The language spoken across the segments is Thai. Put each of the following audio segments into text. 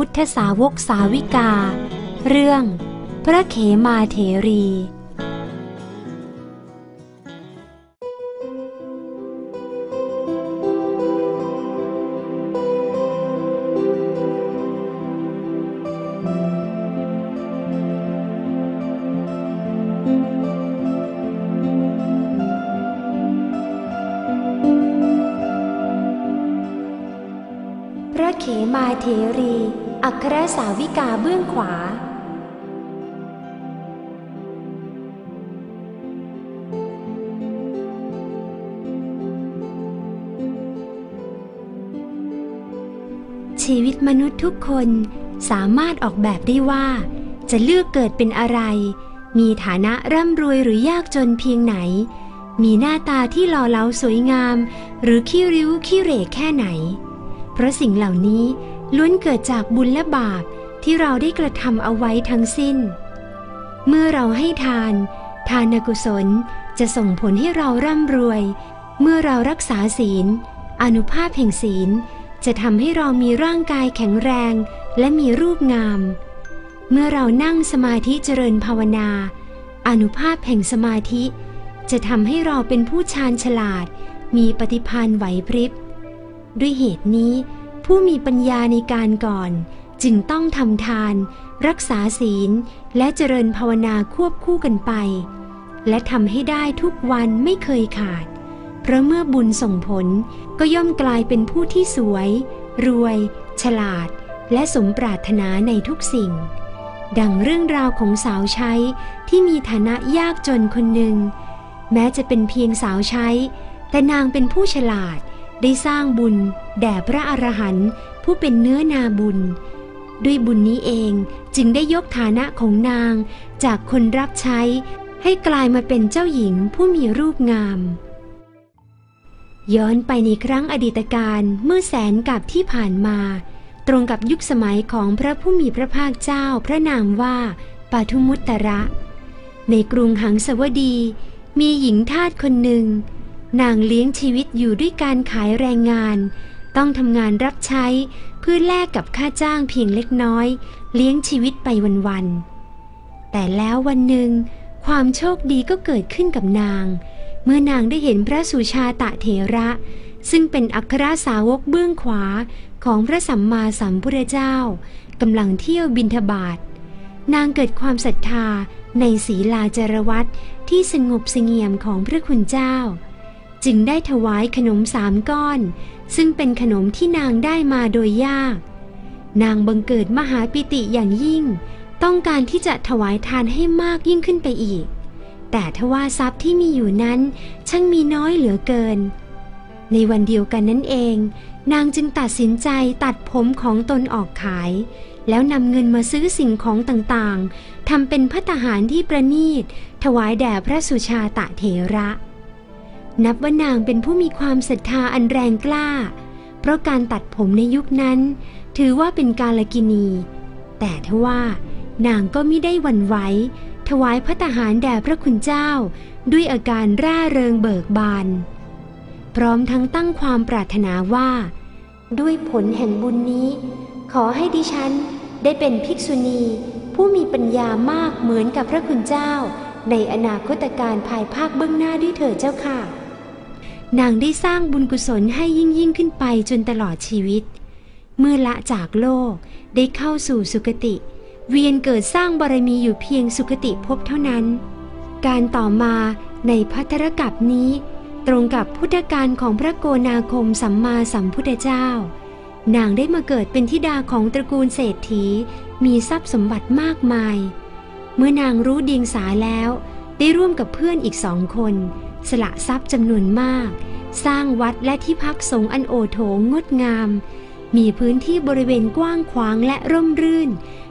พุทธสาวกสาวิกา เรื่อง พระเขมาเถรี พระเขมาเถรี อัครสาวิกาเบื้องขวา ชีวิตมนุษย์ทุกคนสามารถออกแบบได้ว่า จะเลือกเกิดเป็นอะไร มีฐานะร่ำรวยหรือยากจนเพียงไหน มีหน้าตาที่หล่อเหลาสวยงาม หรือขี้ริ้วขี้เหร่แค่ไหน เพราะสิ่งเหล่านี้ ล้วนเกิดจากบุญและบาปที่เราได้กระทำเอาไว้ทั้งสิ้น เมื่อเราให้ทาน ทานกุศลจะส่งผลให้เราร่ำรวย เมื่อเรารักษาศีล อนุภาพแห่งศีลจะทำให้เรามีร่างกายแข็งแรงและมีรูปงาม เมื่อเรานั่งสมาธิเจริญภาวนา อนุภาพแห่งสมาธิ จะทำให้เราเป็นผู้ชาญฉลาด มีปฏิภาณไหวพริบ ด้วยเหตุนี้ ผู้มีปัญญาในการก่อน จึงต้องทำทาน รักษาศีล และเจริญภาวนาควบคู่กันไป และทำให้ได้ทุกวันไม่เคยขาด เพราะเมื่อบุญส่งผลก็ย่อมกลายเป็นผู้ที่สวย รวย ฉลาด และสมปรารถนาในทุกสิ่ง ดังเรื่องราวของสาวใช้ที่มีฐานะยากจนคนหนึ่ง แม้จะเป็นเพียงสาวใช้ แต่นางเป็นผู้ฉลาด ได้สร้างบุญแด่พระอรหันต์ผู้เป็นเนื้อนาบุญ ด้วยบุญนี้เองจึงได้ยกฐานะของนางจากคนรับใช้ ให้กลายมาเป็นเจ้าหญิงผู้มีรูปงาม ย้อนไปในครั้งอดีตการเมื่อแสนกับที่ผ่านมา ตรงกับยุคสมัยของพระผู้มีพระภาคเจ้าพระนามว่าปาทุมุตตระ ในกรุงหังสวดี มีหญิงทาสคนหนึ่ง นางเลี้ยงชีวิตอยู่ด้วยการขายแรงงาน ต้องทำงานรับใช้เพื่อแลกกับค่าจ้างเพียงเล็กน้อย เลี้ยงชีวิตไปวันๆ แต่แล้ววันหนึ่ง ความโชคดีก็เกิดขึ้นกับนาง เมื่อนางได้เห็นพระสุชาตะเถระ ซึ่งเป็นอัครสาวกเบื้องขวาของพระสัมมาสัมพุทธเจ้ากำลังเที่ยวบินทบาทนางเกิดความศรัทธาในศีลาจารวัตที่สงบเสงี่ยมของพระคุณเจ้า จึงได้ถวายขนมสามก้อน ซึ่งเป็นขนมที่นางได้มาโดยยาก นางบังเกิดมหาปิติอย่างยิ่ง ต้องการที่จะถวายทานให้มากยิ่งขึ้นไปอีก แต่ทว่าทรัพย์ที่มีอยู่นั้นช่างมีน้อยเหลือเกิน ในวันเดียวกันนั้นเอง นางจึงตัดสินใจตัดผมของตนออกขาย แล้วนำเงินมาซื้อสิ่งของต่างๆทำเป็นพัตหารที่ประณีต ถวายแด่พระสุชาตะเถระ นับว่านางเป็นผู้มีความศรัทธาอันแรงกล้า เพราะการตัดผมในยุคนั้น ถือว่าเป็นการลกินี แต่ทว่านางก็ไม่ได้หวั่นไหวถวายพัตหารแด่พระคุณเจ้า ด้วยอาการร่าเริงเบิกบาน พร้อมทั้งตั้งความปรารถนาว่า ด้วยผลแห่งบุญนี้ ขอให้ดิฉันได้เป็นภิกษุณี ผู้มีปัญญามากเหมือนกับพระคุณเจ้า ในอนาคตการภายภาคเบื้องหน้าด้วยเถิดเจ้าค่ะ นางได้สร้างบุญกุศลให้ยิ่งยิ่งขึ้นไปจนตลอดชีวิต เมื่อละจากโลกได้เข้าสู่สุคติ เวียนเกิดสร้างบารมีอยู่เพียงสุคติภพเท่านั้น การต่อมาในพัทธรกับนี้ ตรงกับพุทธการของพระโกนาคมสัมมาสัมพุทธเจ้า นางได้มาเกิดเป็นธิดาของตระกูลเศรษฐีมีทรัพย์สมบัติมากมาย เมื่อนางรู้เดียงสาแล้ว ได้ร่วมกับเพื่อนอีกสองคน สละทรัพย์จำนวนมาก สร้างวัดและที่พักสงฆ์อันโอโถงงดงาม มีพื้นที่บริเวณกว้างขวางและร่มรื่น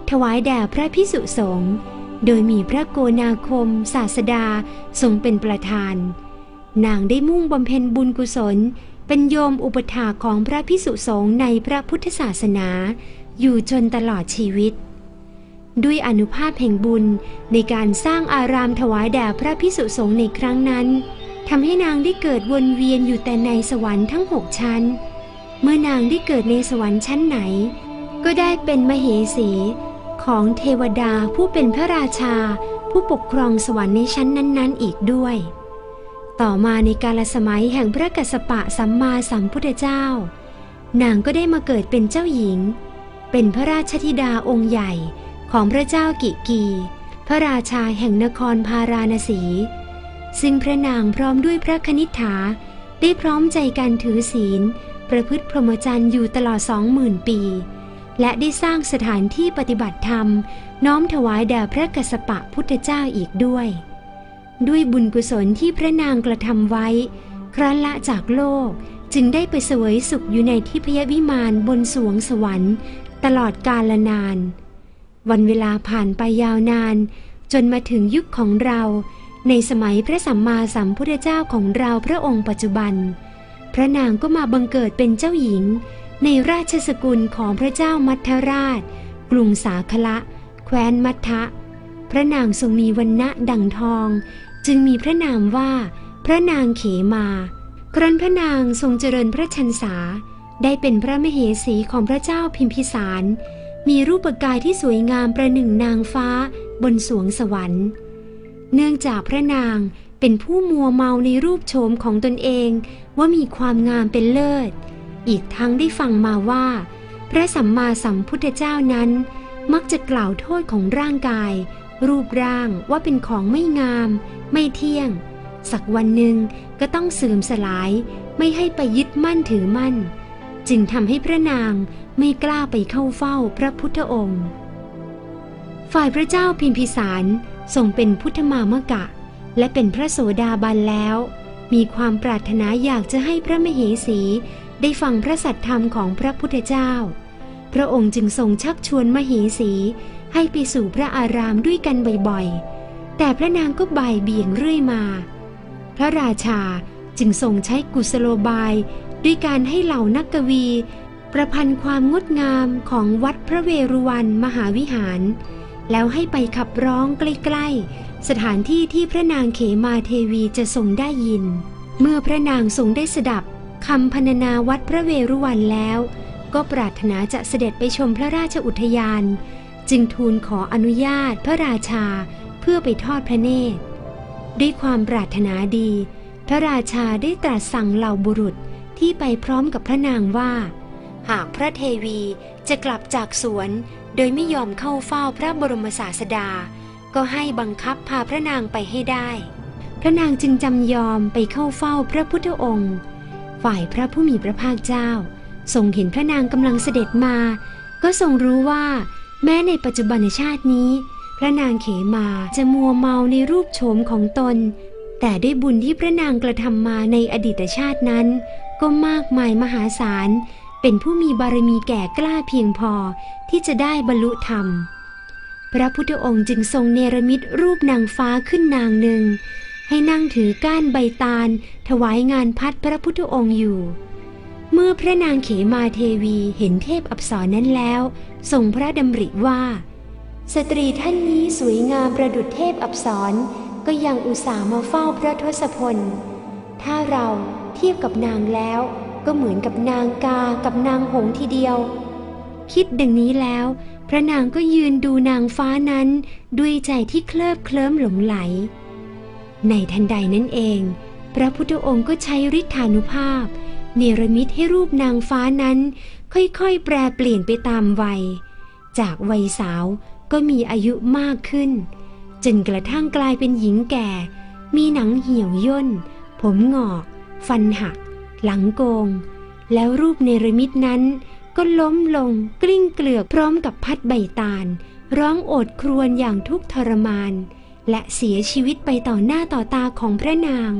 ถวายแด่พระพิสุสงฆ์โดยมีพระโกนาคม ศาสดาทรงเป็นประธาน นางได้มุ่งบำเพ็ญบุญกุศล เป็นโยมอุปถาของพระพิสุสงฆ์ในพระพุทธศาสนา อยู่จนตลอดชีวิต ด้วยอนุภาพแห่งบุญในการสร้างอารามถวายแด่พระพิสุสงฆ์ในครั้งนั้นทำให้นางได้เกิดวนเวียนอยู่แต่ในสวรรค์ทั้งหกชั้น เมื่อนางได้เกิดในสวรรค์ชั้นไหน ก็ได้เป็นมเหสี ของเทวดาผู้เป็นพระราชา ผู้ปกครองสวรรค์ในชั้นนั้น ๆ อีกด้วย ต่อมาในกาลสมัยแห่งพระกัสสปะสัมมาสัมพุทธเจ้า นางก็ได้มาเกิดเป็นเจ้าหญิง เป็นพระราชธิดาองค์ใหญ่ ของพระเจ้ากิกี พระราชาแห่งนครพาราณสี ซึ่งพระนางพร้อมด้วยพระคณิษฐา ได้พร้อมใจกันถือศีล ประพฤติพรหมจรรย์อยู่ตลอดสองหมื่นปี และได้สร้างสถานที่ปฏิบัติธรรม น้อมถวายแด่พระกสปะพุทธเจ้าอีกด้วย ด้วยบุญกุศลที่พระนางกระทำไว้ ครั้นละจากโลกจึงได้ไปเสวยสุขอยู่ในทิพยวิมานบนสวงสวรรค์ ตลอดกาลนาน วันเวลาผ่านไปยาวนาน จนมาถึงยุคของเรา ในสมัยพระสัมมาสัมพุทธเจ้าของเราพระองค์ปัจจุบัน พระนางก็มาบังเกิดเป็นเจ้าหญิง ในราชสกุลของพระเจ้ามัทธราช กรุงสาคละ แคว้นมัททะพระนางทรงมีวันณะดังทอง จึงมีพระนามว่า พระนางเขมา ครั้นพระนางทรงเจริญพระชันษาได้เป็นพระมเหสีของพระเจ้าพิมพิสาร มีรูปกายที่สวยงามประหนึ่งนางฟ้าบนสวงสวรรค์ เนื่องจากพระนางเป็นผู้มัวเมาในรูปโฉมของตนเองว่ามีความงามเป็นเลิศ อีกทั้งได้ฟังมาว่า พระสัมมาสัมพุทธเจ้านั้น มักจะกล่าวโทษของร่างกาย รูปร่างว่าเป็นของไม่งาม ไม่เที่ยง สักวันหนึ่งก็ต้องเสื่อมสลาย ไม่ให้ไปยึดมั่นถือมั่น จึงทำให้พระนาง ไม่กล้าไปเข้าเฝ้าพระพุทธองค์ ฝ่ายพระเจ้าพิมพิสารทรงเป็นพุทธมามกะ และเป็นพระโสดาบันแล้ว มีความปรารถนาอยากจะให้พระมเหสีได้ฟังพระสัทธรรมของพระพุทธเจ้า พระองค์จึงทรงชักชวนมเหสีให้ไปสู่พระอารามด้วยกันบ่อยๆ แต่พระนางก็บ่ายเบี่ยงเรื่อยมา พระราชาจึงทรงใช้กุศโลบายด้วยการให้เหล่านักกวี ประพันธ์ความงดงามของวัดพระเวรุวันมหาวิหาร แล้วให้ไปขับร้องใกล้ๆ สถานที่ที่พระนางเขมาเทวีจะทรงได้ยิน เมื่อพระนางทรงได้สดับคำพรรณนาวัดพระเวรุวันแล้ว ก็ปรารถนาจะเสด็จไปชมพระราชอุทยาน จึงทูลขออนุญาตพระราชาเพื่อไปทอดพระเนตร ด้วยความปรารถนาดี พระราชาได้ตรัสสั่งเหล่าบุรุษที่ไปพร้อมกับพระนางว่า หากพระเทวีจะกลับจากสวน โดยไม่ยอมเข้าเฝ้าพระบรมศาสดา ก็ให้บังคับพาพระนางไปให้ได้ พระนางจึงจำยอมไปเข้าเฝ้าพระพุทธองค์ ฝ่ายพระผู้มีพระภาคเจ้า ทรงเห็นพระนางกำลังเสด็จมา ก็ทรงรู้ว่า แม้ในปัจจุบันชาตินี้ พระนางเขมาจะมัวเมาในรูปโฉมของตน แต่ด้วยบุญที่พระนางกระทำมาในอดีตชาตินั้น ก็มากมายมหาศาล เป็นผู้มีบารมีแก่กล้าเพียงพอที่จะได้บรรลุธรรม พระพุทธองค์จึงทรงเนรมิตรูปนางฟ้าขึ้นนางหนึ่ง ให้นั่งถือก้านใบตาล ถวายงานพัดพระพุทธองค์อยู่ เมื่อพระนางเขมาเทวีเห็นเทพอับสรนั้นแล้วทรงพระดำริว่า สตรีท่านนี้สวยงามประดุจเทพอับสรก็ยังอุตส่าห์มาเฝ้าพระทศพล ถ้าเราเทียบกับนางแล้ว ก็เหมือนกับนางกากับนางหงทีเดียว คิดดังนี้แล้ว พระนางก็ยืนดูนางฟ้านั้นด้วยใจที่เคลิบเคลิ้มหลงไหล ในทันใดนั้นเอง พระพุทธองค์ก็ใช้ฤทธานุภาพ เนรมิตให้รูปนางฟ้านั้น ค่อยๆ แปรเปลี่ยนไปตามวัย จากวัยสาวก็มีอายุมากขึ้น จนกระทั่งกลายเป็นหญิงแก่ มีหนังเหี่ยวย่น ผมงอก ฟันหัก หลังโกง แล้วรูปเนรมิตนั้น ก็ล้มลงกลิ้งเกลือกพร้อมกับพัดใบตาล ร้องโอดครวญอย่างทุกข์ทรมาน และเสียชีวิตไปต่อหน้าต่อตาของพระนาง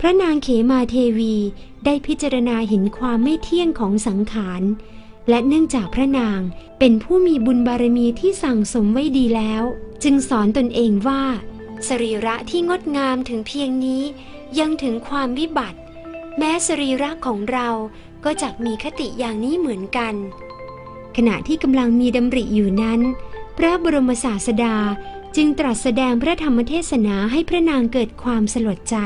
พระนางเขมาเทวีได้พิจารณาเห็นความไม่เที่ยงของสังขาร และเนื่องจากพระนางเป็นผู้มีบุญบารมีที่สั่งสมไว้ดีแล้ว จึงสอนตนเองว่า สรีระที่งดงามถึงเพียงนี้ยังถึงความวิบัติ แม้สรีระของเราก็จะมีคติอย่างนี้เหมือนกัน ขณะที่กำลังมีดำริอยู่นั้น พระบรมศาสดาจึงตรัสแสดงพระธรรมเทศนาให้พระนางเกิดความสลดใจ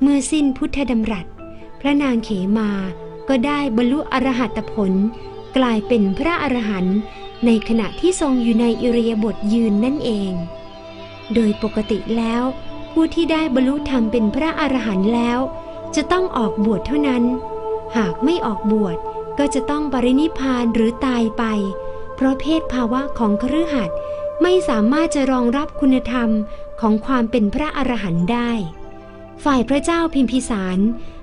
เมื่อสิ้นพุทธดำรัส พระนางเขมาก็ได้บรรลุอรหัตผล กลายเป็นพระอรหันต์ในขณะที่ทรงอยู่ในอิริยาบถยืนนั่นเอง โดยปกติแล้ว ผู้ที่ได้บรรลุธรรมเป็นพระอรหันต์แล้ว จะต้องออกบวชเท่านั้น หากไม่ออกบวชก็จะต้องปรินิพานหรือตายไป เพราะเพศภาวะของครือขัดไม่สามารถจะรองรับคุณธรรมของความเป็นพระอรหันต์ได้ ฝ่ายพระเจ้าพิมพิสาร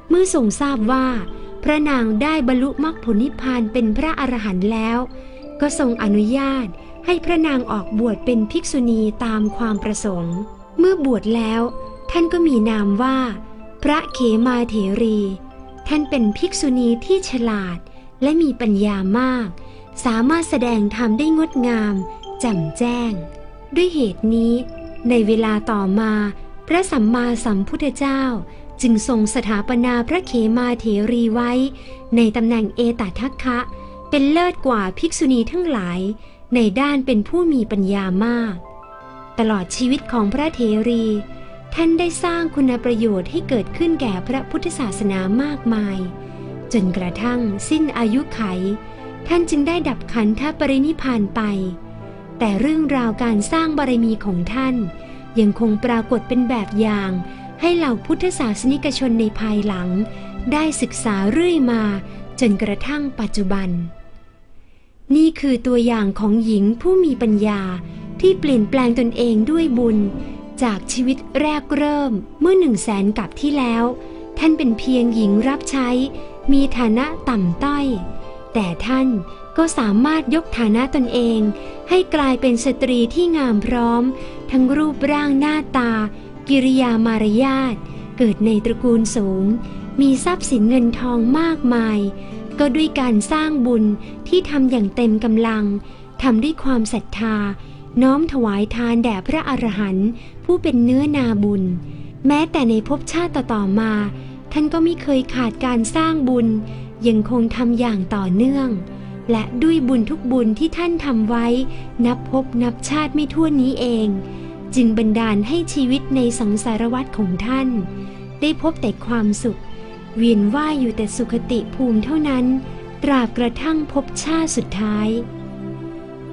เมื่อทรงทราบว่า พระนางได้บรรลุมรรคผลนิพพานเป็นพระอรหันต์แล้ว ก็ทรงอนุญาตให้พระนางออกบวชเป็นภิกษุณีตามความประสงค์ เมื่อบวชแล้ว ท่านก็มีนามว่า พระเขมาเถรี ท่านเป็นภิกษุณีที่ฉลาดและมีปัญญามาก สามารถแสดงธรรมได้งดงามแจ่มแจ้ง ด้วยเหตุนี้ ในเวลาต่อมา พระสัมมาสัมพุทธเจ้าจึงทรงสถาปนาพระเขมาเถรีไว้ ในตำแหน่งเอตทัคคะ เป็นเลิศกว่าภิกษุณีทั้งหลาย ในด้านเป็นผู้มีปัญญามาก ตลอดชีวิตของพระเถรี ท่านได้สร้างคุณประโยชน์ให้เกิดขึ้นแก่พระพุทธศาสนามากมาย จนกระทั่งสิ้นอายุไข ท่านจึงได้ดับขันธปรินิพพานไป แต่เรื่องราวการสร้างบารมีของท่าน ยังคงปรากฏเป็นแบบอย่างให้เหล่าพุทธศาสนิกชนในภายหลัง ได้ศึกษาเรื่อยมาจนกระทั่งปัจจุบัน นี่คือตัวอย่างของหญิงผู้มีปัญญาที่เปลี่ยนแปลงตนเองด้วยบุญ จากชีวิตแรกเริ่มเมื่อหนึ่งแสนกับที่แล้ว ท่านเป็นเพียงหญิงรับใช้ มีฐานะต่ำต้อย แต่ท่านก็สามารถยกฐานะตนเอง ให้กลายเป็นสตรีที่งามพร้อม ทั้งรูปร่างหน้าตา กิริยามารยาทเกิดในตระกูลสูง มีทรัพย์สินเงินทองมากมาย ก็ด้วยการสร้างบุญที่ทำอย่างเต็มกำลังทำด้วยความศรัทธา น้อมถวายทานแด่พระอรหันต์ผู้เป็นเนื้อนาบุญ แม้แต่ในภพชาติต่อๆมา ท่านก็ไม่เคยขาดการสร้างบุญ ยังคงทำอย่างต่อเนื่อง และด้วยบุญทุกบุญที่ท่านทำไว้ นับพบนับชาติไม่ทั่วนนี้เอง จึงบันดาลให้ชีวิตในสังสารวัฏของท่าน ได้พบแต่ความสุข เวียนว่ายอยู่แต่สุขติภูมิเท่านั้น ตราบกระทั่งพบชาติสุดท้าย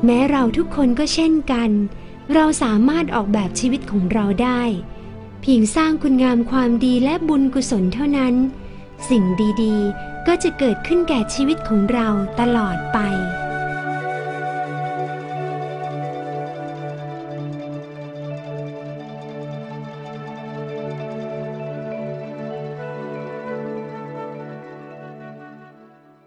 แม้เราทุกคนก็เช่นกัน เราสามารถออกแบบชีวิตของเราได้ เพียงสร้างคุณงามความดีและบุญกุศลเท่านั้น สิ่งดีๆ ก็จะเกิดขึ้นแก่ชีวิตของเราตลอดไป